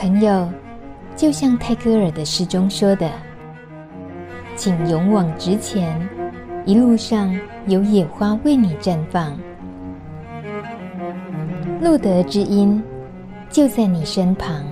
朋友，就像泰戈尔的诗中说的：“请勇往直前，一路上有野花为你绽放。”路德之音就在你身旁。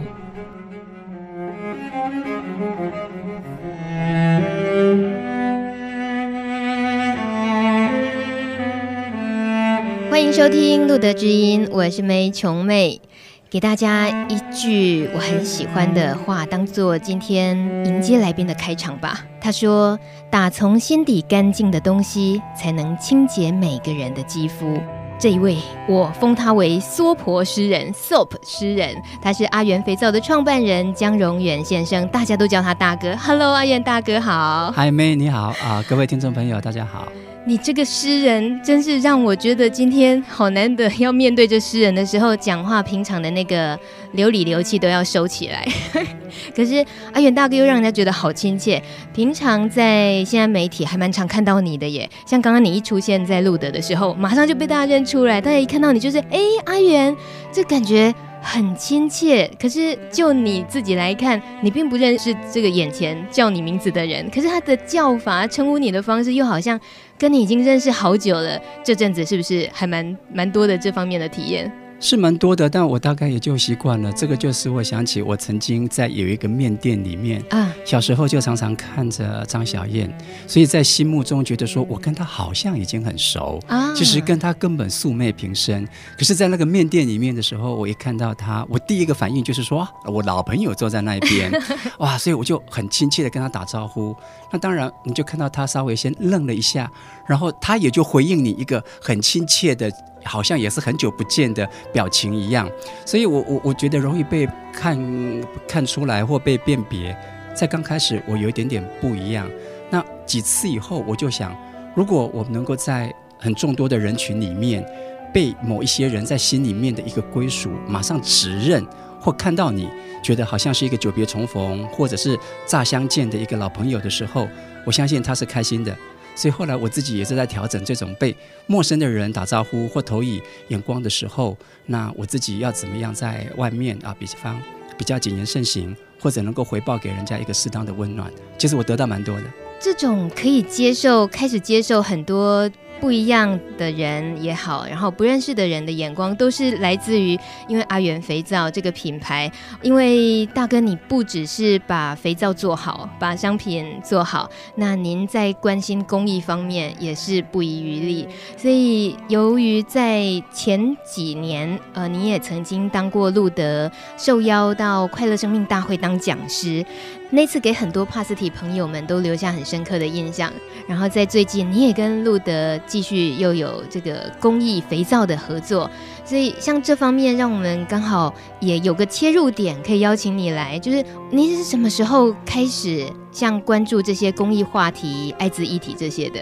欢迎收听《路德之音》，我是梅琼妹。给大家一句我很喜欢的话，当做今天迎接来宾的开场吧。他说：“打从心底干净的东西，才能清洁每个人的肌肤。”这一位，我封他为娑婆诗人 （Soap 诗人）。他是阿元肥皂的创办人江荣远先生，大家都叫他大哥。Hello，阿元大哥好。嗨，妹你好啊，各位听众朋友大家好。你这个诗人真是让我觉得今天好难得，要面对这诗人的时候，讲话平常的那个流里流气都要收起来。可是阿远大哥又让人家觉得好亲切。平常在现在媒体还蛮常看到你的耶，像刚刚你一出现在路德的时候，马上就被大家认出来。大家一看到你就是哎，阿远，这感觉。很亲切，可是就你自己来看，你并不认识这个眼前叫你名字的人，可是他的叫法、称呼你的方式，又好像跟你已经认识好久了。这阵子是不是还蛮蛮多的这方面的体验？是蛮多的，但我大概也就习惯了。这个就使我想起我曾经在有一个面店里面啊，小时候就常常看着张小燕，所以在心目中觉得说我跟她好像已经很熟啊，其实跟她根本素昧平生。可是，在那个面店里面的时候，我一看到她，我第一个反应就是说，我老朋友坐在那边，哇，所以我就很亲切的跟她打招呼。那当然，你就看到她稍微先愣了一下，然后她也就回应你一个很亲切的。好像也是很久不见的表情一样，所以我我我觉得容易被看看出来或被辨别。在刚开始，我有一点点不一样。那几次以后，我就想，如果我们能够在很众多的人群里面，被某一些人在心里面的一个归属，马上指认或看到你，觉得好像是一个久别重逢，或者是乍相见的一个老朋友的时候，我相信他是开心的。所以后来我自己也是在调整这种被陌生的人打招呼或投以眼光的时候，那我自己要怎么样在外面啊，比方比较谨言慎行，或者能够回报给人家一个适当的温暖，其实我得到蛮多的。这种可以接受，开始接受很多。不一样的人也好，然后不认识的人的眼光都是来自于，因为阿元肥皂这个品牌，因为大哥你不只是把肥皂做好，把商品做好，那您在关心公益方面也是不遗余力。所以由于在前几年，呃，你也曾经当过路德，受邀到快乐生命大会当讲师。那次给很多帕斯提朋友们都留下很深刻的印象。然后在最近，你也跟路德继续又有这个公益肥皂的合作，所以像这方面，让我们刚好也有个切入点，可以邀请你来。就是您是什么时候开始像关注这些公益话题、艾滋议题这些的？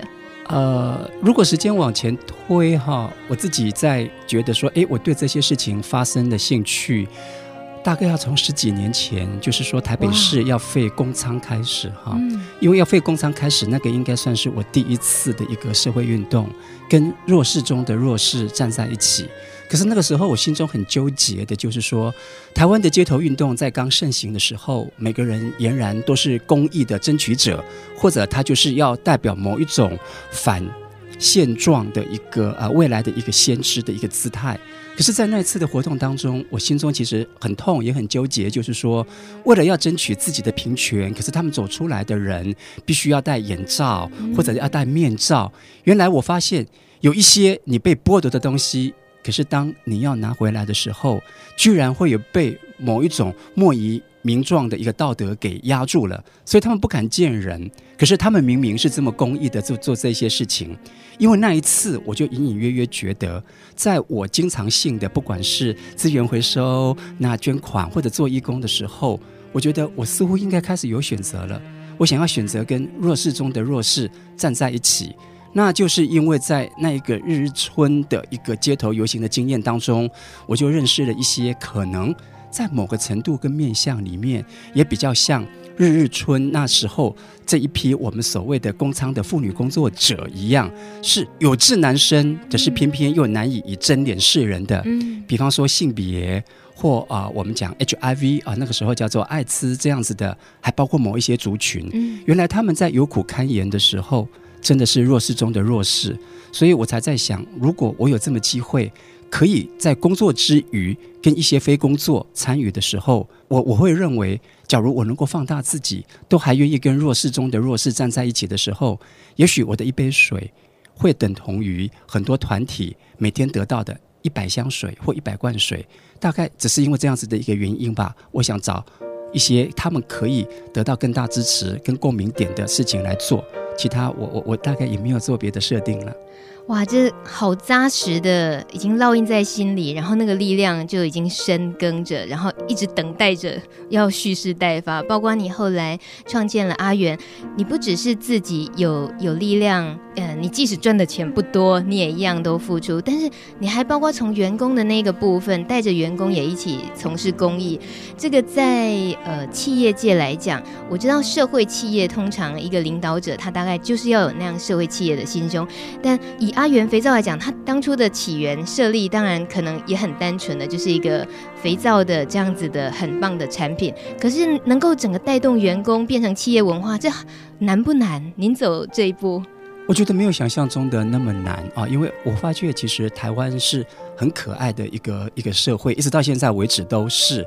呃，如果时间往前推哈，我自己在觉得说，哎，我对这些事情发生的兴趣。大概要从十几年前，就是说台北市要废公仓开始哈，嗯、因为要废公仓开始，那个应该算是我第一次的一个社会运动，跟弱势中的弱势站在一起。可是那个时候我心中很纠结的，就是说台湾的街头运动在刚盛行的时候，每个人俨然都是公益的争取者，或者他就是要代表某一种反现状的一个呃未来的一个先知的一个姿态。可是，在那次的活动当中，我心中其实很痛，也很纠结。就是说，为了要争取自己的平权，可是他们走出来的人必须要戴眼罩，或者要戴面罩。原来我发现有一些你被剥夺的东西，可是当你要拿回来的时候，居然会有被某一种莫疑名状的一个道德给压住了，所以他们不敢见人。可是他们明明是这么公益的做做这些事情，因为那一次我就隐隐约约觉得，在我经常性的不管是资源回收、那捐款或者做义工的时候，我觉得我似乎应该开始有选择了。我想要选择跟弱势中的弱势站在一起，那就是因为在那一个日日春的一个街头游行的经验当中，我就认识了一些可能。在某个程度跟面相里面，也比较像日日春那时候这一批我们所谓的工仓的妇女工作者一样，是有志难伸，只是偏偏又难以以真脸示人的。嗯。比方说性别，或啊、呃，我们讲 HIV 啊，那个时候叫做艾滋这样子的，还包括某一些族群，嗯，原来他们在有苦堪言的时候，真的是弱势中的弱势，所以我才在想，如果我有这么机会，可以在工作之余跟一些非工作参与的时候，我我会认为，假如我能够放大自己，都还愿意跟弱势中的弱势站在一起的时候，也许我的一杯水会等同于很多团体每天得到的一百箱水或一百罐水。大概只是因为这样子的一个原因吧。我想找一些他们可以得到更大支持跟共鸣点的事情来做，其他我我我大概也没有做别的设定了。哇，这好扎实的，已经烙印在心里，然后那个力量就已经深耕着，然后一直等待着要蓄势待发。包括你后来创建了阿元，你不只是自己有有力量，嗯、你即使赚的钱不多，你也一样都付出。但是你还包括从员工的那个部分，带着员工也一起从事公益。这个在呃企业界来讲，我知道社会企业通常一个领导者他大概就是要有那样社会企业的心胸，但以阿元肥皂来讲，它当初的起源设立当然可能也很单纯的，就是一个肥皂的这样子的很棒的产品。可是能够整个带动员工变成企业文化，这难不难？您走这一步，我觉得没有想象中的那么难啊，因为我发觉其实台湾是很可爱的一个一个社会，一直到现在为止都是。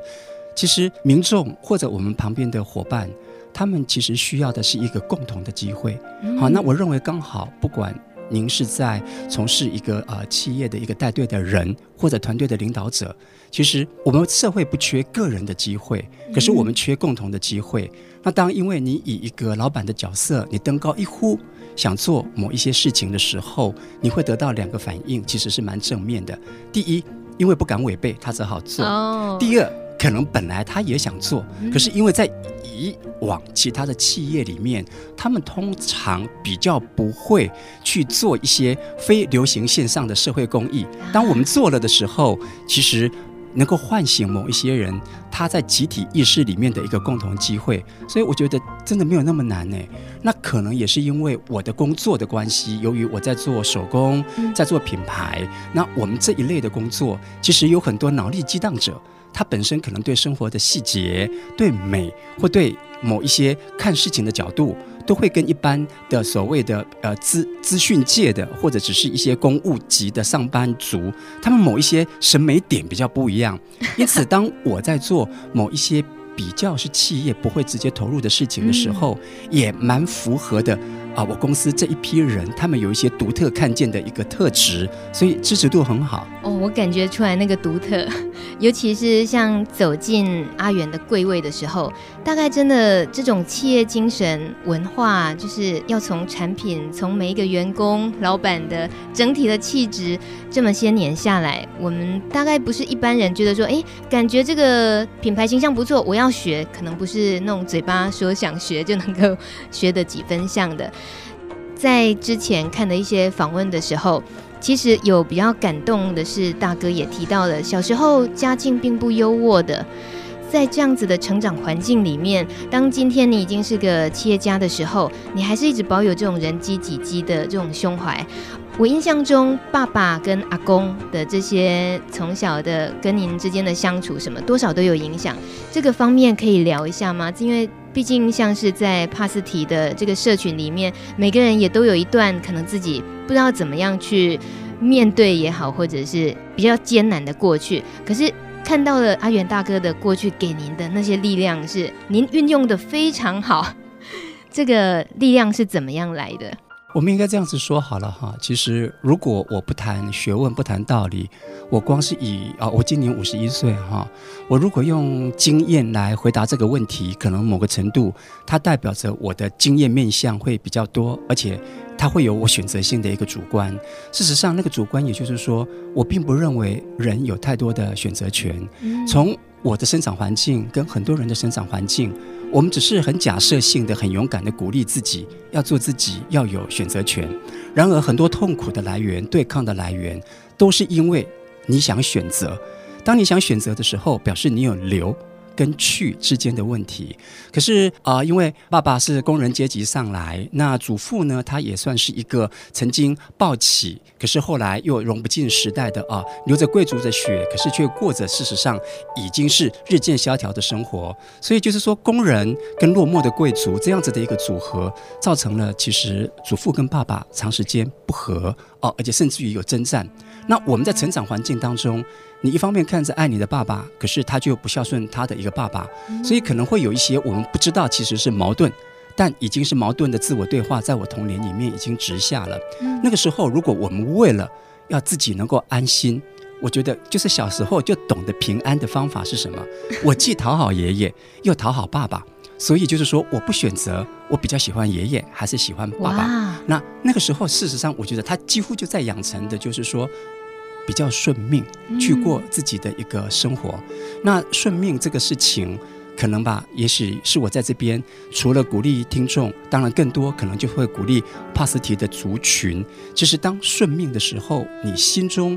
其实民众或者我们旁边的伙伴，他们其实需要的是一个共同的机会。好，那我认为刚好不管。您是在从事一个呃企业的一个带队的人，或者团队的领导者。其实我们社会不缺个人的机会，可是我们缺共同的机会。那当因为你以一个老板的角色，你登高一呼，想做某一些事情的时候，你会得到两个反应，其实是蛮正面的。第一，因为不敢违背，他只好做。第二，可能本来他也想做，可是因为在以往其他的企业里面，他们通常比较不会去做一些非流行线上的社会公益。当我们做了的时候，其实能够唤醒某一些人他在集体意识里面的一个共同机会。所以我觉得真的没有那么难呢。那可能也是因为我的工作的关系，由于我在做手工，在做品牌，那我们这一类的工作，其实有很多脑力激荡者。他本身可能对生活的细节、对美或对某一些看事情的角度，都会跟一般的所谓的呃资资讯界的或者只是一些公务级的上班族，他们某一些审美点比较不一样。因此，当我在做某一些比较是企业不会直接投入的事情的时候，也蛮符合的。啊，我公司这一批人，他们有一些独特看见的一个特质，所以支持度很好。哦，我感觉出来那个独特，尤其是像走进阿原的柜位的时候，大概真的这种企业精神文化，就是要从产品，从每一个员工、老板的整体的气质，这么些年下来，我们大概不是一般人觉得说，哎，感觉这个品牌形象不错，我要学，可能不是那种嘴巴说想学就能够学得几分像的。在之前看的一些访问的时候，其实有比较感动的是，大哥也提到了小时候家境并不优渥的，在这样子的成长环境里面，当今天你已经是个企业家的时候，你还是一直保有这种人机己机的这种胸怀。我印象中，爸爸跟阿公的这些从小的跟您之间的相处，什么多少都有影响。这个方面可以聊一下吗？因为毕竟像是在帕斯提的这个社群里面，每个人也都有一段可能自己不知道怎么样去面对也好，或者是比较艰难的过去。可是看到了阿原大哥的过去给您的那些力量，是您运用的非常好。这个力量是怎么样来的？我们应该这样子说好了哈，其实如果我不谈学问，不谈道理，我光是以啊，我今年五十一岁哈，我如果用经验来回答这个问题，可能某个程度它代表着我的经验面向会比较多，而且它会有我选择性的一个主观。事实上，那个主观也就是说，我并不认为人有太多的选择权。从我的生长环境跟很多人的生长环境。我们只是很假设性的、很勇敢的鼓励自己要做自己，要有选择权。然而，很多痛苦的来源、对抗的来源，都是因为你想选择。当你想选择的时候，表示你有留，跟去之间的问题，可是啊、因为爸爸是工人阶级上来，那祖父呢，他也算是一个曾经抱起，可是后来又融不进时代的啊，流着贵族的血，可是却过着事实上已经是日渐萧条的生活。所以就是说，工人跟落寞的贵族这样子的一个组合，造成了其实祖父跟爸爸长时间不和哦，而且甚至于有征战。那我们在成长环境当中。你一方面看着爱你的爸爸，可是他就不孝顺他的一个爸爸，所以可能会有一些我们不知道其实是矛盾，但已经是矛盾的自我对话，在我童年里面已经植下了。那个时候，如果我们为了要自己能够安心，我觉得就是小时候就懂得平安的方法是什么？我既讨好爷爷，又讨好爸爸，所以就是说，我不选择，我比较喜欢爷爷还是喜欢爸爸？那那个时候，事实上，我觉得他几乎就在养成的，就是说。比较顺命，去过自己的一个生活。嗯、那顺命这个事情，可能吧，也许是我在这边除了鼓励听众，当然更多可能就会鼓励帕斯提的族群。其实当顺命的时候，你心中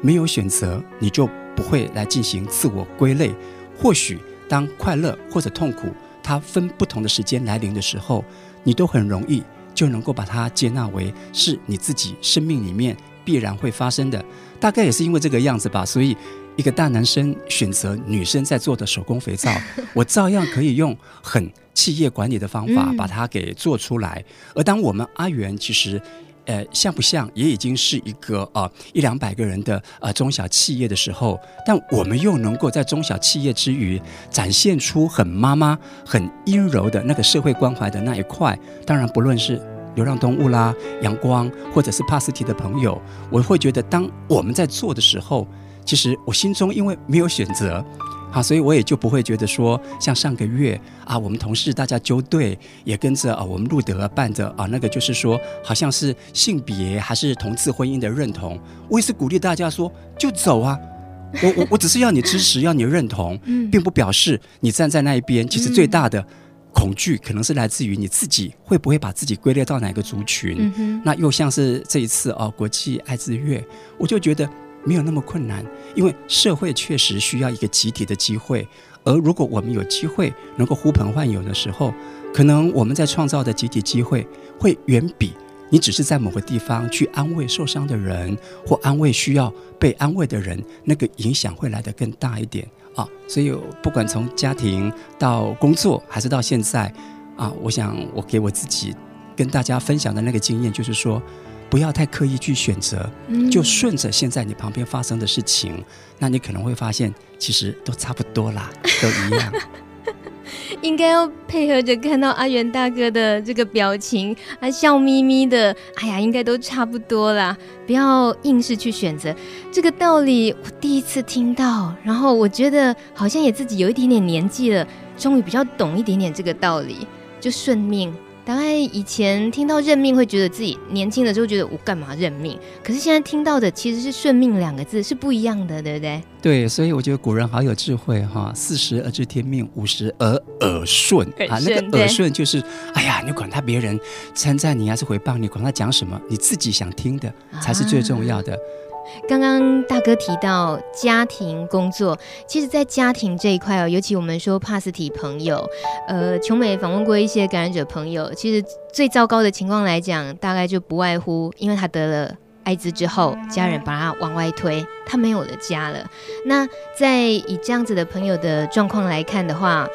没有选择，你就不会来进行自我归类。或许当快乐或者痛苦，它分不同的时间来临的时候，你都很容易就能够把它接纳为是你自己生命里面必然会发生的。大概也是因为这个样子吧，所以一个大男生选择女生在做的手工肥皂，我照样可以用很企业管理的方法把它给做出来。而当我们阿原其实，呃，像不像也已经是一个呃一两百个人的呃中小企业的时候，但我们又能够在中小企业之余展现出很妈妈、很阴柔的那个社会关怀的那一块。当然，不论是。流浪动物啦，阳光，或者是帕斯提的朋友，我会觉得，当我们在做的时候，其实我心中因为没有选择，好，所以我也就不会觉得说，像上个月啊，我们同事大家纠对，也跟着啊，我们路德办的啊，那个就是说，好像是性别还是同志婚姻的认同，我也是鼓励大家说，就走啊，我我我只是要你支持，要你认同，并不表示你站在那一边，其实最大的。恐惧可能是来自于你自己会不会把自己归类到哪个族群？那又像是这一次哦，国际艾滋月，我就觉得没有那么困难，因为社会确实需要一个集体的机会，而如果我们有机会能够呼朋唤友的时候，可能我们在创造的集体机会会远比你只是在某个地方去安慰受伤的人或安慰需要被安慰的人，那个影响会来得更大一点。啊，所以不管从家庭到工作，还是到现在，啊，我想我给我自己跟大家分享的那个经验，就是说，不要太刻意去选择，就顺着现在你旁边发生的事情，嗯、那你可能会发现，其实都差不多啦，都一样。应该要配合着看到阿元大哥的这个表情，啊笑眯眯的。哎呀，应该都差不多啦，不要硬是去选择。这个道理我第一次听到，然后我觉得好像也自己有一点点年纪了，终于比较懂一点点这个道理，就顺命。大概以前听到认命，会觉得自己年轻的时候觉得我干嘛认命？可是现在听到的其实是顺命两个字是不一样的，对不对？对，所以我觉得古人好有智慧哈，四十而知天命，五十而耳顺啊。那个耳顺就是，哎呀，你管他别人称赞你还是回报你，管他讲什么，你自己想听的才是最重要的。啊刚刚大哥提到家庭工作，其实，在家庭这一块哦，尤其我们说帕斯提朋友，呃，琼美访问过一些感染者朋友，其实最糟糕的情况来讲，大概就不外乎，因为他得了艾滋之后，家人把他往外推，他没有了家了。那在以这样子的朋友的状况来看的话，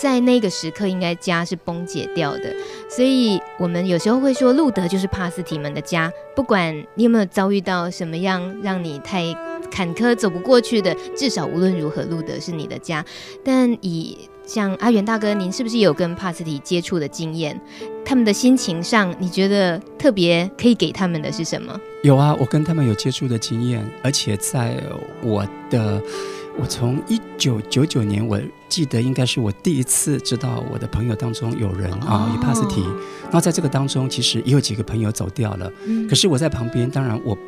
在那个时刻，应该家是崩解掉的，所以我们有时候会说，路德就是帕斯提们的家。不管你有没有遭遇到什么样让你太坎坷走不过去的，至少无论如何，路德是你的家。但以像阿元大哥，您是不是有跟帕斯提接触的经验？他们的心情上，你觉得特别可以给他们的是什么？有啊，我跟他们有接触的经验，而且在我的。我从一九九九年，我记得应该是我第一次知道我的朋友当中有人啊有帕斯提。那在这个当中，其实也有几个朋友走掉了。可是我在旁边，当然我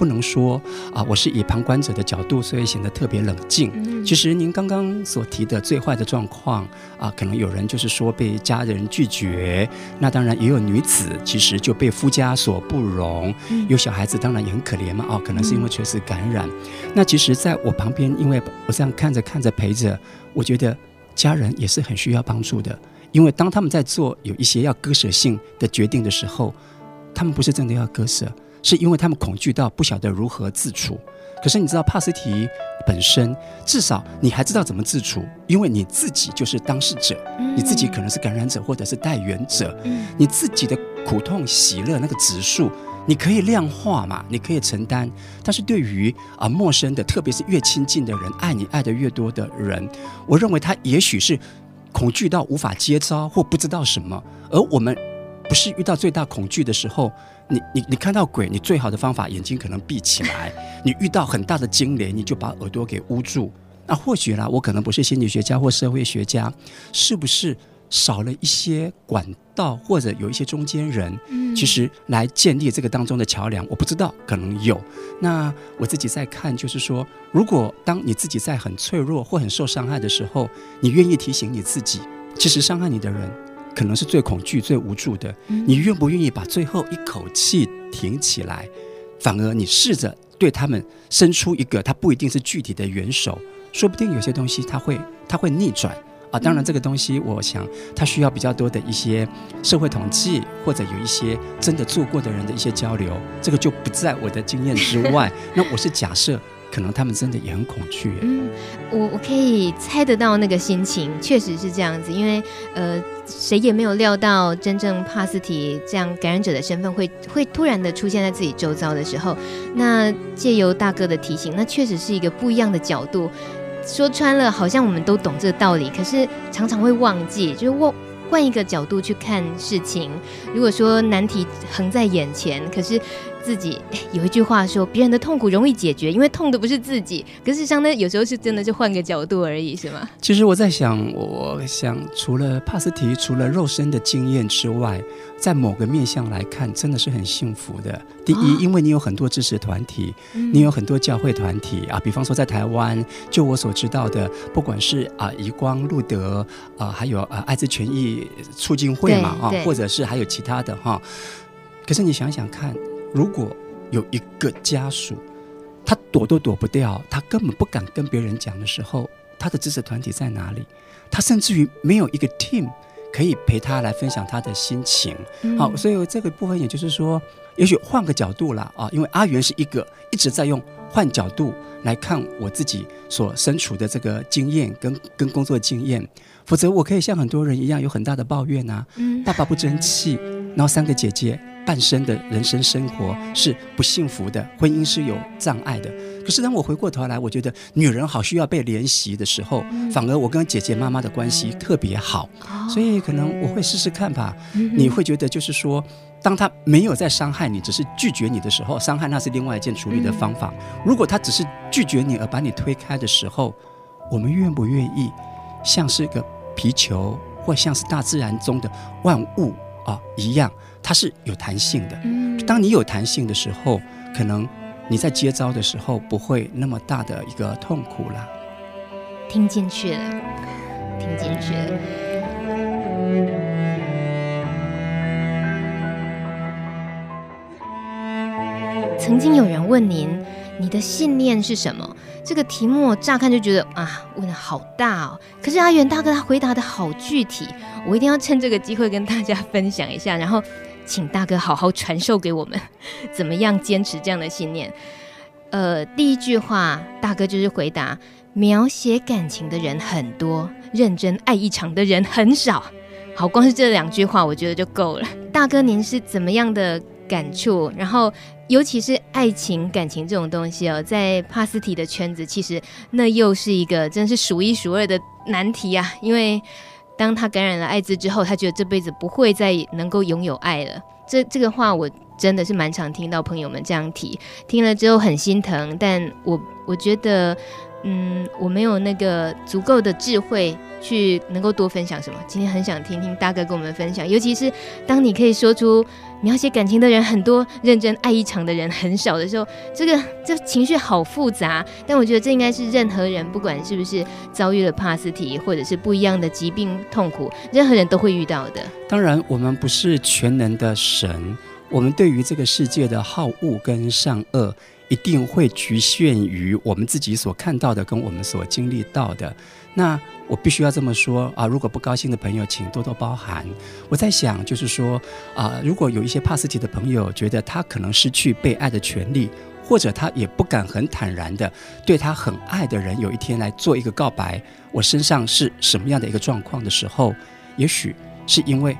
不能说啊，我是以旁观者的角度，所以显得特别冷静。嗯、其实您刚刚所提的最坏的状况啊，可能有人就是说被家人拒绝，那当然也有女子其实就被夫家所不容，嗯、有小孩子当然也很可怜嘛。哦，可能是因为确实感染。嗯、那其实在我旁边，因为我这样看着看着陪着，我觉得家人也是很需要帮助的，因为当他们在做有一些要割舍性的决定的时候，他们不是真的要割舍。是因为他们恐惧到不晓得如何自处，可是你知道帕斯提本身，至少你还知道怎么自处，因为你自己就是当事者，你自己可能是感染者或者是带源者，你自己的苦痛喜乐那个指数，你可以量化嘛，你可以承担。但是对于啊陌生的，特别是越亲近的人，爱你爱得越多的人，我认为他也许是恐惧到无法接招或不知道什么，而我们不是遇到最大恐惧的时候。你你你看到鬼，你最好的方法眼睛可能闭起来。你遇到很大的惊雷，你就把耳朵给捂住。那或许啦，我可能不是心理学家或社会学家，是不是少了一些管道，或者有一些中间人，其实来建立这个当中的桥梁？我不知道，可能有。那我自己在看，就是说，如果当你自己在很脆弱或很受伤害的时候，你愿意提醒你自己，其实伤害你的人。可能是最恐惧、最无助的。你愿不愿意把最后一口气挺起来？反而你试着对他们伸出一个，他不一定是具体的援手，说不定有些东西他会他会逆转啊。当然，这个东西我想他需要比较多的一些社会统计，或者有一些真的做过的人的一些交流。这个就不在我的经验之外。那我是假设。可能他们真的也很恐惧。嗯，我我可以猜得到那个心情，确实是这样子。因为呃，谁也没有料到真正帕斯提这样感染者的身份会会突然的出现在自己周遭的时候，那借由大哥的提醒，那确实是一个不一样的角度。说穿了，好像我们都懂这个道理，可是常常会忘记，就是忘。换一个角度去看事情，如果说难题横在眼前，可是自己 有一句话说，别人的痛苦容易解决，因为痛的不是自己。可是上呢，有时候是真的，就换个角度而已，是吗？其实我在想，我想除了帕斯提，除了肉身的经验之外。在某个面向来看，真的是很幸福的。第一，因为你有很多支持团体，你有很多教会团体啊。比方说，在台湾，就我所知道的，不管是啊移光路德啊，还有啊艾滋权益促进会嘛啊，或者是还有其他的哈。可是你想想看，如果有一个家属，他躲都躲不掉，他根本不敢跟别人讲的时候，他的支持团体在哪里？他甚至于没有一个 team。可以陪他来分享他的心情，好，所以这个部分也就是说，也许换个角度啦啊，因为阿元是一个一直在用换角度来看我自己所身处的这个经验跟跟工作经验，否则我可以像很多人一样有很大的抱怨啊，爸爸不争气，然后三个姐姐。半生的人生生活是不幸福的，婚姻是有障碍的。可是当我回过头来，我觉得女人好需要被怜惜的时候，反而我跟姐姐妈妈的关系特别好。所以可能我会试试看吧。你会觉得就是说，当他没有在伤害你，只是拒绝你的时候，伤害那是另外一件处理的方法。如果他只是拒绝你而把你推开的时候，我们愿不愿意像是个皮球，或像是大自然中的万物啊一样？它是有弹性的。当你有弹性的时候，可能你在接招的时候不会那么大的一个痛苦了。听进去了，听进去了。曾经有人问您，你的信念是什么？这个题目乍看就觉得啊，问得好大哦。可是阿元大哥他回答得好具体，我一定要趁这个机会跟大家分享一下，然后。请大哥好好传授给我们，怎么样坚持这样的信念？呃，第一句话，大哥就是回答：描写感情的人很多，认真爱一场的人很少。好，光是这两句话，我觉得就够了。大哥，您是怎么样的感触？然后，尤其是爱情、感情这种东西哦，在帕斯提的圈子，其实那又是一个真是数一数二的难题啊，因为。当他感染了艾滋之后，他觉得这辈子不会再能够拥有爱了。这这个话我真的是蛮常听到朋友们这样提，听了之后很心疼。但我我觉得嗯，我没有那个足够的智慧去能够多分享什么。今天很想听听大哥跟我们分享，尤其是当你可以说出描写感情的人很多，认真爱一场的人很少的时候，这个这情绪好复杂。但我觉得这应该是任何人，不管是不是遭遇了帕斯提，或者是不一样的疾病痛苦，任何人都会遇到的。当然，我们不是全能的神，我们对于这个世界的好恶跟善恶。一定会局限于我们自己所看到的，跟我们所经历到的。那我必须要这么说啊！如果不高兴的朋友，请多多包涵。我在想，就是说啊，如果有一些帕斯提的朋友觉得他可能失去被爱的权利，或者他也不敢很坦然的对他很爱的人有一天来做一个告白，我身上是什么样的一个状况的时候，也许是因为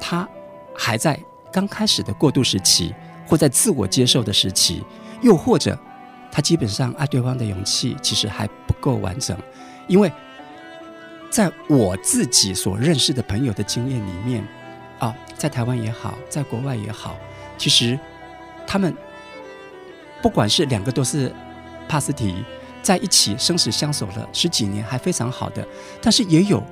他还在刚开始的过渡时期，或在自我接受的时期。又或者，他基本上爱对方的勇气其实还不够完整，因为在我自己所认识的朋友的经验里面，啊，在台湾也好，在国外也好，其实他们不管是两个都是帕斯提在一起生死相守了十几年还非常好的，但是也有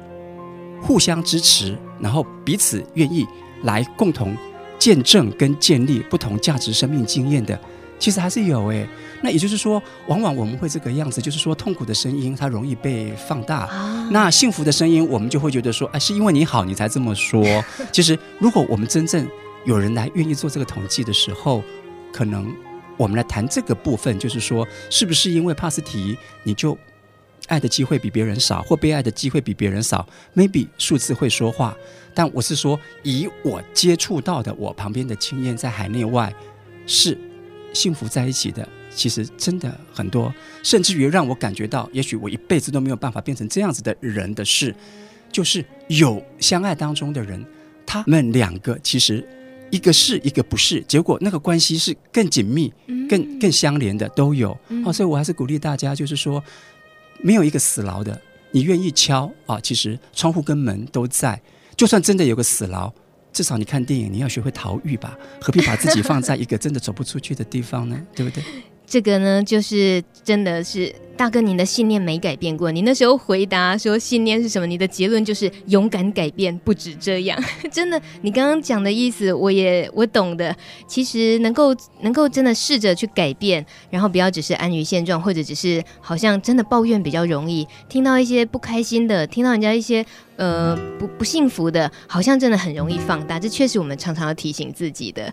互相支持，然后彼此愿意来共同见证跟建立不同价值生命经验的。其实还是有诶，那也就是说，往往我们会这个样子，就是说，痛苦的声音它容易被放大，啊、那幸福的声音我们就会觉得说，哎，是因为你好，你才这么说。其实，如果我们真正有人来愿意做这个统计的时候，可能我们来谈这个部分，就是说，是不是因为帕斯提你就爱的机会比别人少，或被爱的机会比别人少？Maybe 数字会说话，但我是说，以我接触到的我旁边的经验，在海内外是。幸福在一起的，其实真的很多，甚至于让我感觉到，也许我一辈子都没有办法变成这样子的人的事，就是有相爱当中的人，他们两个其实一个是一个不是，结果那个关系是更紧密、更更相连的都有。哦，所以我还是鼓励大家，就是说，没有一个死牢的，你愿意敲啊，其实窗户跟门都在，就算真的有个死牢。至少你看电影，你要学会逃狱吧？何必把自己放在一个真的走不出去的地方呢？对不对？这个呢，就是真的是。大哥，您的信念没改变过。你那时候回答说信念是什么？你的结论就是勇敢改变，不止这样。真的，你刚刚讲的意思，我也我懂的。其实能够能够真的试着去改变，然后不要只是安于现状，或者只是好像真的抱怨比较容易。听到一些不开心的，听到人家一些呃不不幸福的，好像真的很容易放大。这确实我们常常要提醒自己的。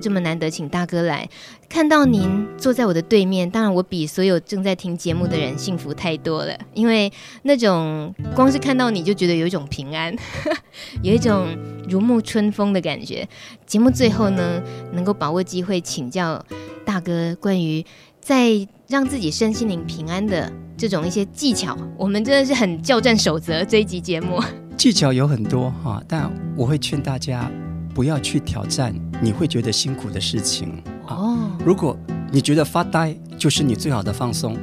这么难得请大哥来，看到您坐在我的对面，当然我比所有正在听。节目的人幸福太多了，因为那种光是看到你就觉得有一种平安，有一种如沐春风的感觉。节目最后呢，能够把握机会请教大哥关于在让自己身心灵平安的这种一些技巧，我们真的是很教战守则这一集节目。技巧有很多哈，但我会劝大家不要去挑战你会觉得辛苦的事情哦。如果你觉得发呆就是你最好的放松。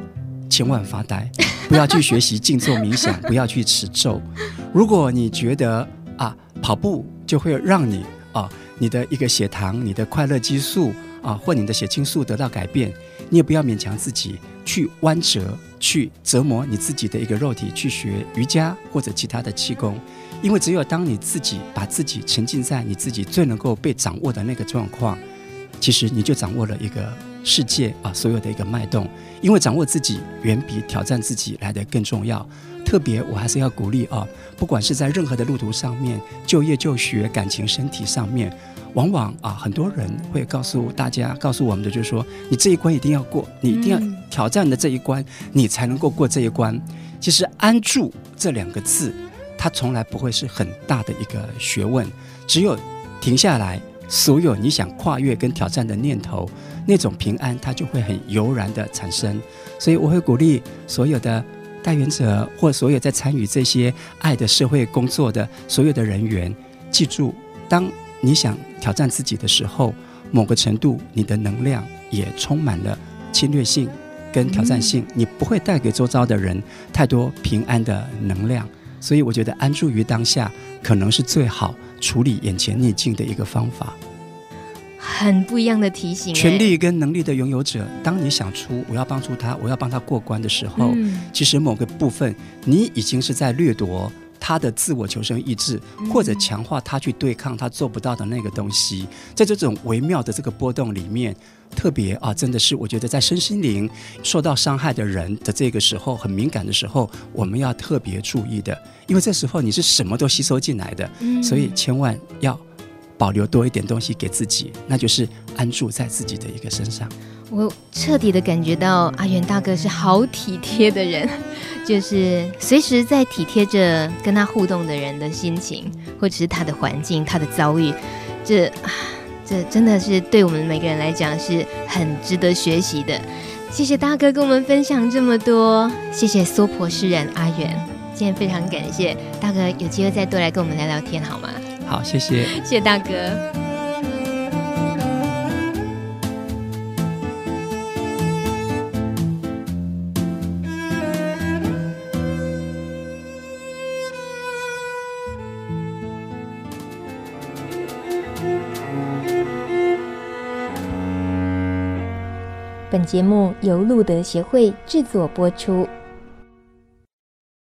千万发呆，不要去学习静坐冥想，不要去持咒。如果你觉得啊，跑步就会让你啊，你的一个血糖、你的快乐激素啊，或你的血清素得到改变，你也不要勉强自己去弯折、去折磨你自己的一个肉体，去学瑜伽或者其他的气功。因为只有当你自己把自己沉浸在你自己最能够被掌握的那个状况，其实你就掌握了一个。世界啊，所有的一个脉动，因为掌握自己远比挑战自己来的更重要。特别，我还是要鼓励啊，不管是在任何的路途上面，就业、就学、感情、身体上面，往往啊，很多人会告诉大家，告诉我们的就是说，你这一关一定要过，你一定要挑战的这一关，你才能够过这一关。其实，安住这两个字，它从来不会是很大的一个学问，只有停下来。所有你想跨越跟挑战的念头，那种平安，它就会很油然的产生。所以我会鼓励所有的代言者，或所有在参与这些爱的社会工作的所有的人员，记住，当你想挑战自己的时候，某个程度你的能量也充满了侵略性跟挑战性，你不会带给周遭的人太多平安的能量。所以我觉得安住于当下，可能是最好处理眼前逆境的一个方法。很不一样的提醒。权力跟能力的拥有者，当你想出我要帮助他，我要帮他过关的时候，嗯、其实某个部分你已经是在掠夺他的自我求生意志，或者强化他去对抗他做不到的那个东西。在这种微妙的这个波动里面，特别啊，真的是我觉得在身心灵受到伤害的人的这个时候，很敏感的时候，我们要特别注意的，因为这时候你是什么都吸收进来的，所以千万要。保留多一点东西给自己，那就是安住在自己的一个身上。我彻底的感觉到阿元大哥是好体贴的人，就是随时在体贴着跟他互动的人的心情，或者是他的环境、他的遭遇。这啊，这真的是对我们每个人来讲是很值得学习的。谢谢大哥跟我们分享这么多，谢谢娑婆诗人阿远，今天非常感谢大哥，有机会再多来跟我们聊聊天好吗？好，谢谢，谢谢大哥。节目由路德协会制作播出。